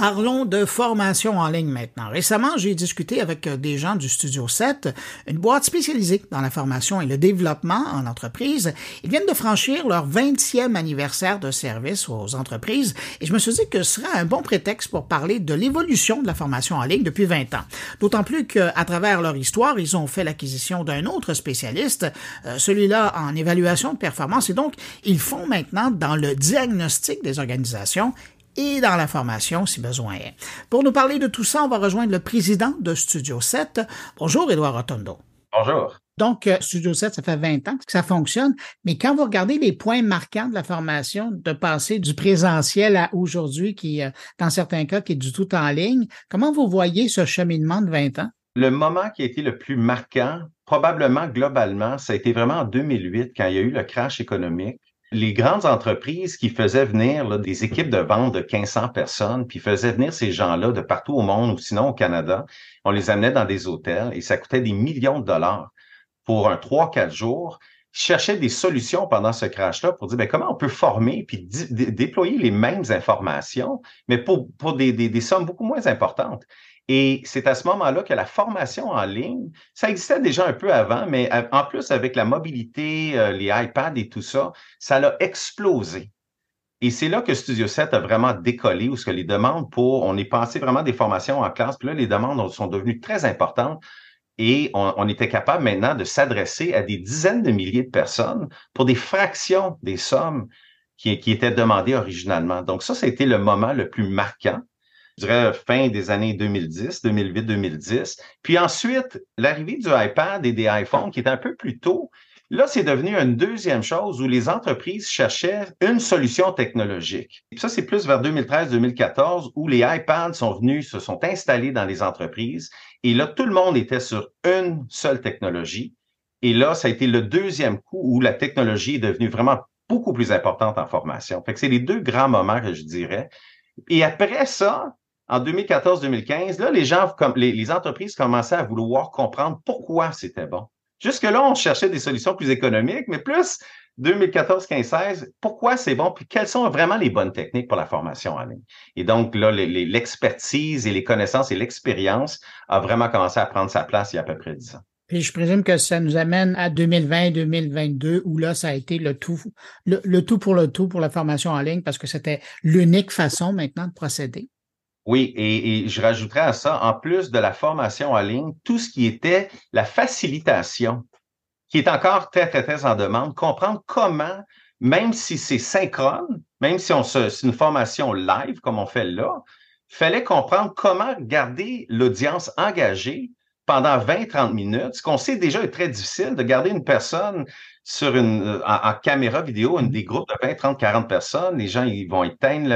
Parlons de formation en ligne maintenant. Récemment, j'ai discuté avec euh, des gens du Studio 7, une boîte spécialisée dans la formation et le développement en entreprise. Ils viennent de franchir leur 20e anniversaire de service aux entreprises et je me suis dit que ce serait un bon prétexte pour parler de l'évolution de la formation en ligne depuis 20 ans. D'autant plus qu'à travers leur histoire, ils ont fait l'acquisition d'un autre spécialiste, euh, celui-là en évaluation de performance et donc ils font maintenant dans le diagnostic des organisations et dans la formation si besoin est. Pour nous parler de tout ça, on va rejoindre le président de Studio 7. Bonjour, Edouard Rotondo. Bonjour. Donc, euh, Studio 7, ça fait 20 ans que ça fonctionne, mais quand vous regardez les points marquants de la formation, de passer du présentiel à aujourd'hui, qui, euh, dans certains cas, qui est du tout en ligne, comment vous voyez ce cheminement de 20 ans? Le moment qui a été le plus marquant, probablement globalement, ça a été vraiment en 2008, quand il y a eu le crash économique les grandes entreprises qui faisaient venir des équipes de vente de 1500 personnes, puis faisaient venir ces gens-là de partout au monde ou sinon au Canada, on les amenait dans des hôtels et ça coûtait des millions de dollars pour un 3-4 jours. Ils cherchaient des solutions pendant ce crash-là pour dire ben, comment on peut former puis déployer les mêmes informations, mais pour, des, sommes beaucoup moins importantes. Et c'est à ce moment-là que la formation en ligne, ça existait déjà un peu avant, mais en plus avec la mobilité, euh, les iPads et tout ça, ça l'a explosé. Et c'est là que Studio 7 a vraiment décollé, où que les demandes pour, on est passé vraiment des formations en classe, puis là, les demandes sont devenues très importantes. Et on, était capable maintenant de s'adresser à des dizaines de milliers de personnes pour des fractions des sommes qui, étaient demandées originalement. Donc ça, ça été le moment le plus marquant je dirais, fin des années 2010, 2008, 2010. Puis ensuite, l'arrivée du iPad et des iPhones, qui est un peu plus tôt, là, c'est devenu une deuxième chose où les entreprises cherchaient une solution technologique. ça, c'est plus vers 2013-2014 où les iPads sont venus, se sont installés dans les entreprises. Et là, tout le monde était sur une seule technologie. Et là, ça a été le deuxième coup où la technologie est devenue vraiment beaucoup plus importante en formation. Fait que c'est les deux grands moments que je dirais. Et après ça, en 2014-2015, là, les gens, les, entreprises commençaient à vouloir comprendre pourquoi c'était bon. Jusque-là, on cherchait des solutions plus économiques, mais plus 2014, 15, 16, pourquoi c'est bon, puis quelles sont vraiment les bonnes techniques pour la formation en ligne? Et donc, là, l'expertise et les connaissances et l'expérience a vraiment commencé à prendre sa place il y a à peu près 10 ans. Puis je présume que ça nous amène à 2020-2022 où là, ça a été le tout, le tout pour le tout pour la formation en ligne parce que c'était l'unique façon maintenant de procéder. Oui, et, je rajouterais à ça, en plus de la formation en ligne, tout ce qui était la facilitation, qui est encore très, très, très en demande, comprendre comment, même si c'est synchrone, même si on se, c'est une formation live comme on fait là, fallait comprendre comment garder l'audience engagée pendant 20-30 minutes, ce qu'on sait déjà est très difficile de garder une personne sur une euh, en, caméra vidéo, une, des groupes de 20, 30, 40 personnes, les gens ils vont éteindre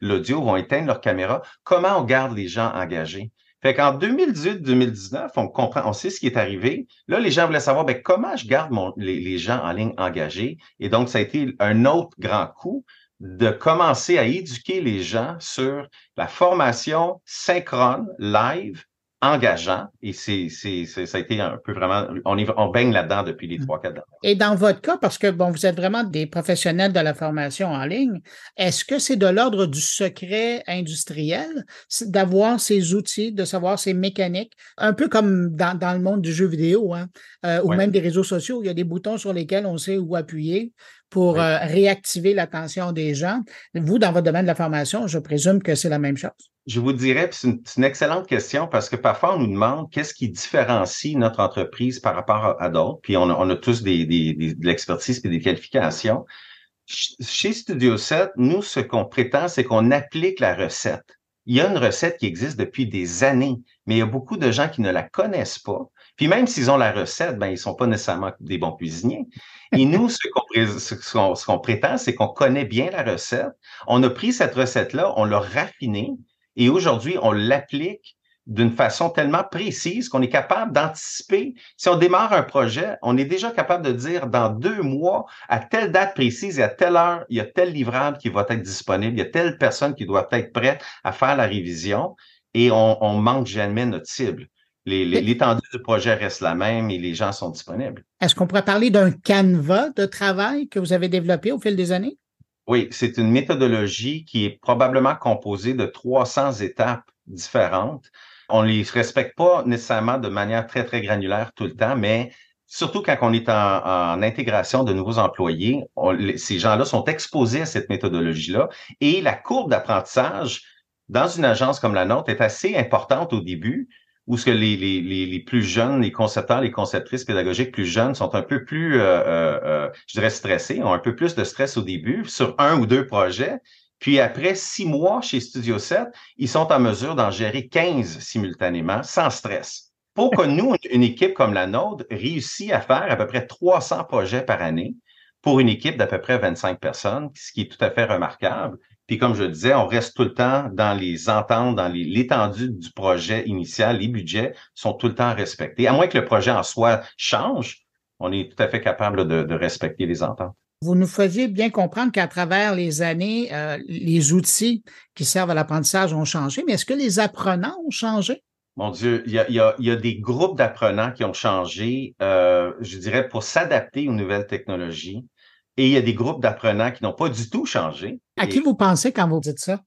l'audio, vont éteindre leur caméra. Comment on garde les gens engagés? Fait qu'en 2018-2019, on comprend, on sait ce qui est arrivé. Là, les gens voulaient savoir ben, comment je garde mon, les, les gens en ligne engagés? Et donc, ça a été un autre grand coup de commencer à éduquer les gens sur la formation synchrone, live, engageant et c'est, c'est, ça a été un peu vraiment, on, on baigne là-dedans depuis les mmh. trois, quatre dernières Et dans votre cas, parce que bon, vous êtes vraiment des professionnels de la formation en ligne, est-ce que c'est de l'ordre du secret industriel d'avoir ces outils, de savoir ces mécaniques, un peu comme dans, dans le monde du jeu vidéo, hein, euh, ou même des réseaux sociaux, il y a des boutons sur lesquels on sait où appuyer pour euh, réactiver l'attention des gens. Vous, dans votre domaine de la formation, je présume que c'est la même chose. Je vous dirais, c'est une, excellente question parce que parfois on nous demande qu'est-ce qui différencie notre entreprise par rapport à, d'autres. Puis on a, tous des, de l'expertise et des qualifications. Chez Studio 7, nous, ce qu'on prétend, c'est qu'on applique la recette. Il y a une recette qui existe depuis des années, mais il y a beaucoup de gens qui ne la connaissent pas. Puis même s'ils ont la recette, ben ils sont pas nécessairement des bons cuisiniers. Et nous, ce qu'on prétend, c'est qu'on connaît bien la recette. On a pris cette recette-là, on l'a raffinée et aujourd'hui, on l'applique d'une façon tellement précise qu'on est capable d'anticiper. Si on démarre un projet, on est déjà capable de dire dans deux mois, à telle date précise et à telle heure, il y a tel livrable qui va être disponible, il y a telle personne qui doit être prête à faire la révision et on, on manque jamais notre cible l'étendue du projet reste la même et les gens sont disponibles. Est-ce qu'on pourrait parler d'un canevas de travail que vous avez développé au fil des années? Oui, c'est une méthodologie qui est probablement composée de 300 étapes différentes. On les respecte pas nécessairement de manière très, très granulaire tout le temps, mais surtout quand on est en, intégration de nouveaux employés, ces gens-là sont exposés à cette méthodologie-là et la courbe d'apprentissage dans une agence comme la nôtre est assez importante au début, où ce que les, plus jeunes, les concepteurs, les conceptrices pédagogiques plus jeunes sont un peu plus, euh, euh, euh, je dirais, stressés, ont un peu plus de stress au début sur un ou deux projets. Puis après six mois chez Studio 7, ils sont en mesure d'en gérer 15 simultanément sans stress. Pour que nous, une équipe comme la nôtre, réussisse à faire à peu près 300 projets par année pour une équipe d'à peu près 25 personnes, ce qui est tout à fait remarquable. Puis comme je disais, on reste tout le temps dans les ententes, dans l'étendue du projet initial. Les budgets sont tout le temps respectés. À moins que le projet en soi change, on est tout à fait capable de, respecter les ententes. Vous nous faisiez bien comprendre qu'à travers les années, euh, les outils qui servent à l'apprentissage ont changé, mais est-ce que les apprenants ont changé? Mon Dieu, il y a, des groupes d'apprenants qui ont changé, euh, je dirais, pour s'adapter aux nouvelles technologies. Et il y a des groupes d'apprenants qui n'ont pas du tout changé. À qui vous pensez quand vous dites ça?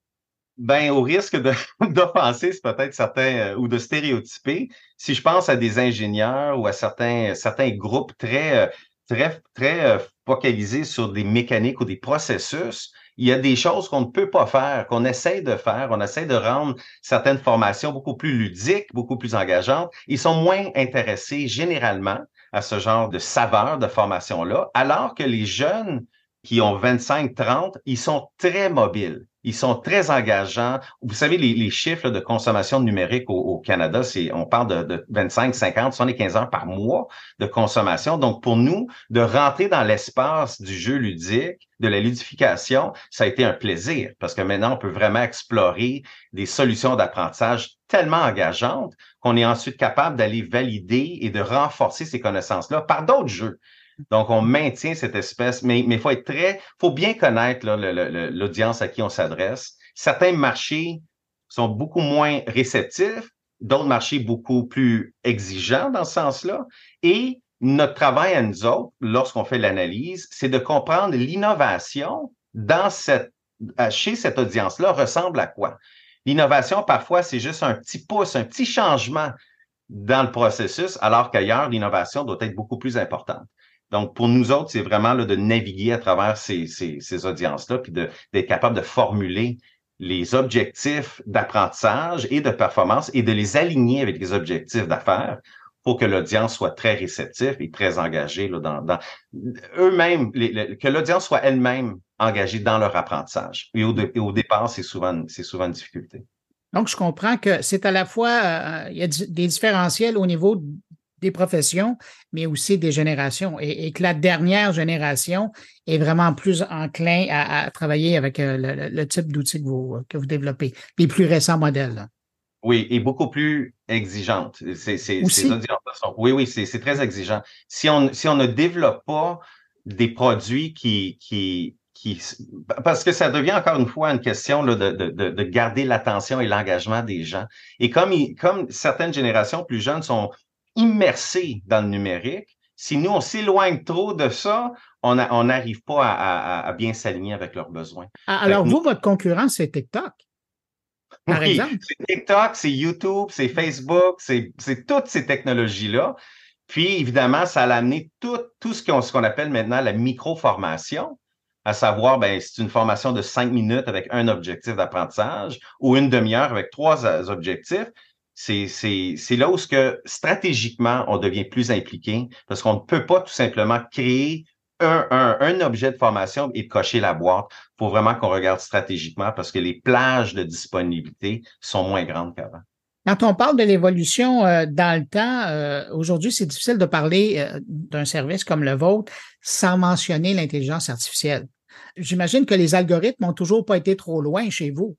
Ben, au risque d'offenser peut-être certains euh, ou de stéréotyper, si je pense à des ingénieurs ou à certains, certains groupes très, euh, très, très euh, focalisés sur des mécaniques ou des processus, il y a des choses qu'on ne peut pas faire, qu'on essaie de faire. On essaie de rendre certaines formations beaucoup plus ludiques, beaucoup plus engageantes. Ils sont moins intéressés généralement à ce genre de saveur de formation-là, alors que les jeunes qui ont 25, 30, ils sont très mobiles. Ils sont très engageants. Vous savez, les, chiffres de consommation numérique au, Canada, c'est, on parle de, de 25, 50, 75 heures par mois de consommation. Donc, pour nous, de rentrer dans l'espace du jeu ludique, de la ludification, ça a été un plaisir parce que maintenant, on peut vraiment explorer des solutions d'apprentissage tellement engageantes qu'on est ensuite capable d'aller valider et de renforcer ces connaissances-là par d'autres jeux. Donc, on maintient cette espèce, mais il faut être très, faut bien connaître l'audience à qui on s'adresse. Certains marchés sont beaucoup moins réceptifs, d'autres marchés beaucoup plus exigeants dans ce sens-là. Et notre travail à nous autres, lorsqu'on fait l'analyse, c'est de comprendre l'innovation dans cette, chez cette audience-là ressemble à quoi. L'innovation, parfois, c'est juste un petit pouce, un petit changement dans le processus, alors qu'ailleurs, l'innovation doit être beaucoup plus importante. Donc, pour nous autres, c'est vraiment de naviguer à travers ces, ces, audiences-là, puis d'être capable de formuler les objectifs d'apprentissage et de performance et de les aligner avec les objectifs d'affaires pour que l'audience soit très réceptive et très engagée là, dans, eux-mêmes, que l'audience soit elle-même engagée dans leur apprentissage. Et au, au départ, c'est souvent, souvent une difficulté. Donc, je comprends que c'est à la fois, euh, il y a des différentiels au niveau des professions, mais aussi des générations. Et, que la dernière génération est vraiment plus enclin à, travailler avec euh, le, type d'outils que vous, que vous développez, les plus récents modèles. Oui, et beaucoup plus exigeante. C'est, oui, oui, c'est, très exigeant. Si on, si on ne développe pas des produits qui, qui, qui, parce que ça devient encore une fois une question de, de, de, garder l'attention et l'engagement des gens. Et comme, comme certaines générations plus jeunes sont immersés dans le numérique, si nous, on s'éloigne trop de ça, on n'arrive pas à, bien s'aligner avec leurs besoins. Ah, alors, vous, votre concurrent, c'est TikTok. Par exemple? C'est TikTok, c'est YouTube, c'est Facebook, c'est toutes ces technologies-là. Puis, évidemment, ça a amené tout, tout ce qu'on appelle maintenant la micro-formation, à savoir, ben, c'est une formation de cinq minutes avec un objectif d'apprentissage ou une demi-heure avec trois euh, objectifs c'est là où stratégiquement on devient plus impliqué parce qu'on ne peut pas tout simplement créer un, objet de formation et cocher la boîte. Il faut vraiment qu'on regarde stratégiquement parce que les plages de disponibilité sont moins grandes qu'avant. Quand on parle de l'évolution euh, dans le temps, euh, aujourd'hui, c'est difficile de parler euh, d'un service comme le vôtre sans mentionner l'intelligence artificielle. J'imagine que les algorithmes n'ont toujours pas été trop loin chez vous.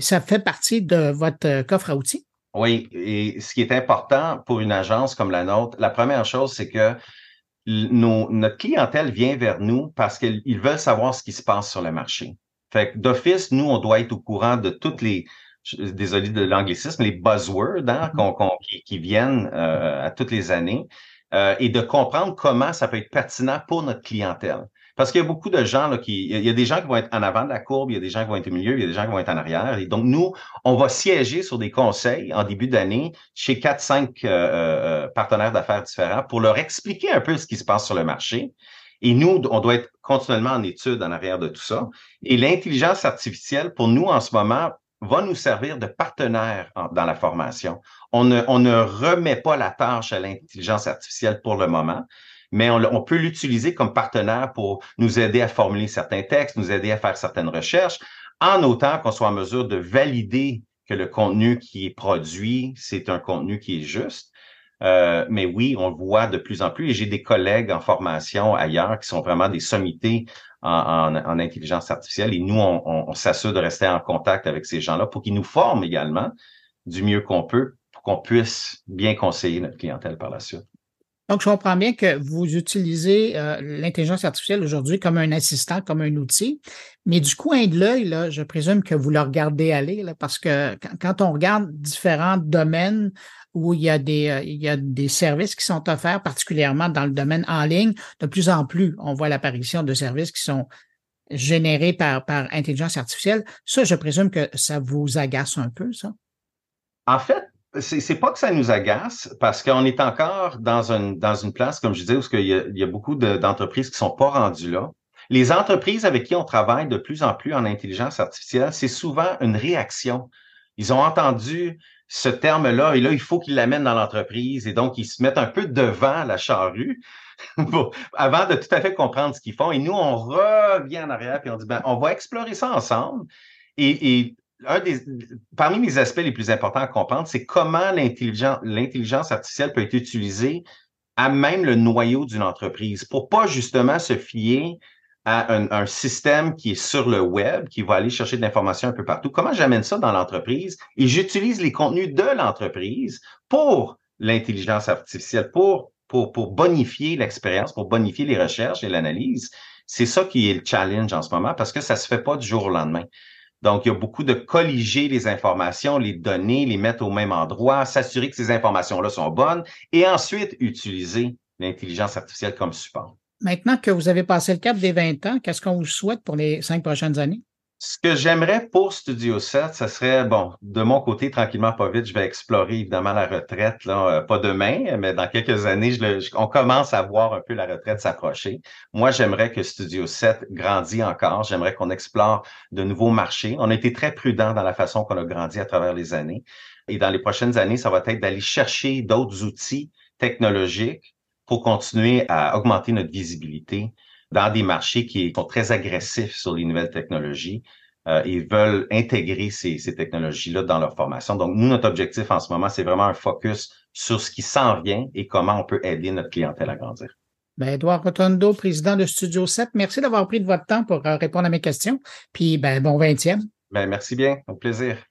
Ça fait partie de votre coffre à outils? Oui, et ce qui est important pour une agence comme la nôtre, la première chose, c'est que notre clientèle vient vers nous parce qu'ils veulent savoir ce qui se passe sur le marché. Fait que d'office, nous, on doit être au courant de toutes les, désolé de l'anglicisme, les buzzwords hein, mm-hmm. qui, viennent euh, à toutes les années euh, et de comprendre comment ça peut être pertinent pour notre clientèle. Parce qu'il y a beaucoup de gens là, qui, il y a des gens qui vont être en avant de la courbe, il y a des gens qui vont être au milieu, il y a des gens qui vont être en arrière. Et donc, nous, on va siéger sur des conseils en début d'année chez quatre, cinq euh, euh, partenaires d'affaires différents pour leur expliquer un peu ce qui se passe sur le marché. Et nous, on doit être continuellement en étude en arrière de tout ça. Et l'intelligence artificielle, pour nous, en ce moment, va nous servir de partenaire dans la formation. On ne, on ne remet pas la tâche à l'intelligence artificielle pour le moment, mais on, peut l'utiliser comme partenaire pour nous aider à formuler certains textes, nous aider à faire certaines recherches, en autant qu'on soit en mesure de valider que le contenu qui est produit, c'est un contenu qui est juste. Euh, mais oui, on le voit de plus en plus et j'ai des collègues en formation ailleurs qui sont vraiment des sommités en, intelligence artificielle et nous, on, on s'assure de rester en contact avec ces gens-là pour qu'ils nous forment également du mieux qu'on peut pour qu'on puisse bien conseiller notre clientèle par la suite. Donc, je comprends bien que vous utilisez euh, l'intelligence artificielle aujourd'hui comme un assistant, comme un outil, mais du coin de l'œil, je présume que vous le regardez aller, là, parce que quand, on regarde différents domaines où il y, a des, euh, il y a des services qui sont offerts, particulièrement dans le domaine en ligne, de plus en plus, on voit l'apparition de services qui sont générés par, par intelligence artificielle. Ça, je présume que ça vous agace un peu, ça? En fait, c'est pas que ça nous agace parce qu'on est encore dans une, dans une place, comme je disais, où il y a, beaucoup d'entreprises qui sont pas rendues là. Les entreprises avec qui on travaille de plus en plus en intelligence artificielle, c'est souvent une réaction. Ils ont entendu ce terme-là et là, il faut qu'ils l'amènent dans l'entreprise et donc ils se mettent un peu devant la charrue avant de tout à fait comprendre ce qu'ils font. Et nous, on revient en arrière et on dit, ben, on va explorer ça ensemble. Et un des, parmi les aspects les plus importants à comprendre, c'est comment l'intelligence artificielle peut être utilisée à même le noyau d'une entreprise pour pas justement se fier à un, système qui est sur le web, qui va aller chercher de l'information un peu partout. Comment j'amène ça dans l'entreprise et j'utilise les contenus de l'entreprise pour l'intelligence artificielle, pour, pour, pour bonifier l'expérience, pour bonifier les recherches et l'analyse? C'est ça qui est le challenge en ce moment parce que ça se fait pas du jour au lendemain. Donc, il y a beaucoup de colliger les informations, les données, les mettre au même endroit, s'assurer que ces informations-là sont bonnes et ensuite utiliser l'intelligence artificielle comme support. Maintenant que vous avez passé le cap des 20 ans, qu'est-ce qu'on vous souhaite pour les cinq prochaines années? Ce que j'aimerais pour Studio 7, ce serait, bon, de mon côté, tranquillement, pas vite, je vais explorer évidemment la retraite, là, euh, pas demain, mais dans quelques années, on commence à voir un peu la retraite s'approcher. Moi, j'aimerais que Studio 7 grandisse encore, j'aimerais qu'on explore de nouveaux marchés. On a été très prudent dans la façon qu'on a grandi à travers les années. Et dans les prochaines années, ça va être d'aller chercher d'autres outils technologiques pour continuer à augmenter notre visibilité dans des marchés qui sont très agressifs sur les nouvelles technologies euh, et veulent intégrer ces, ces technologies-là dans leur formation. Donc, nous, notre objectif en ce moment, c'est vraiment un focus sur ce qui s'en vient et comment on peut aider notre clientèle à grandir. Ben, Edouard Rotondo, président de Studio 7, merci d'avoir pris de votre temps pour euh, répondre à mes questions. Puis, ben, bon 20e. Ben, merci bien. Au plaisir.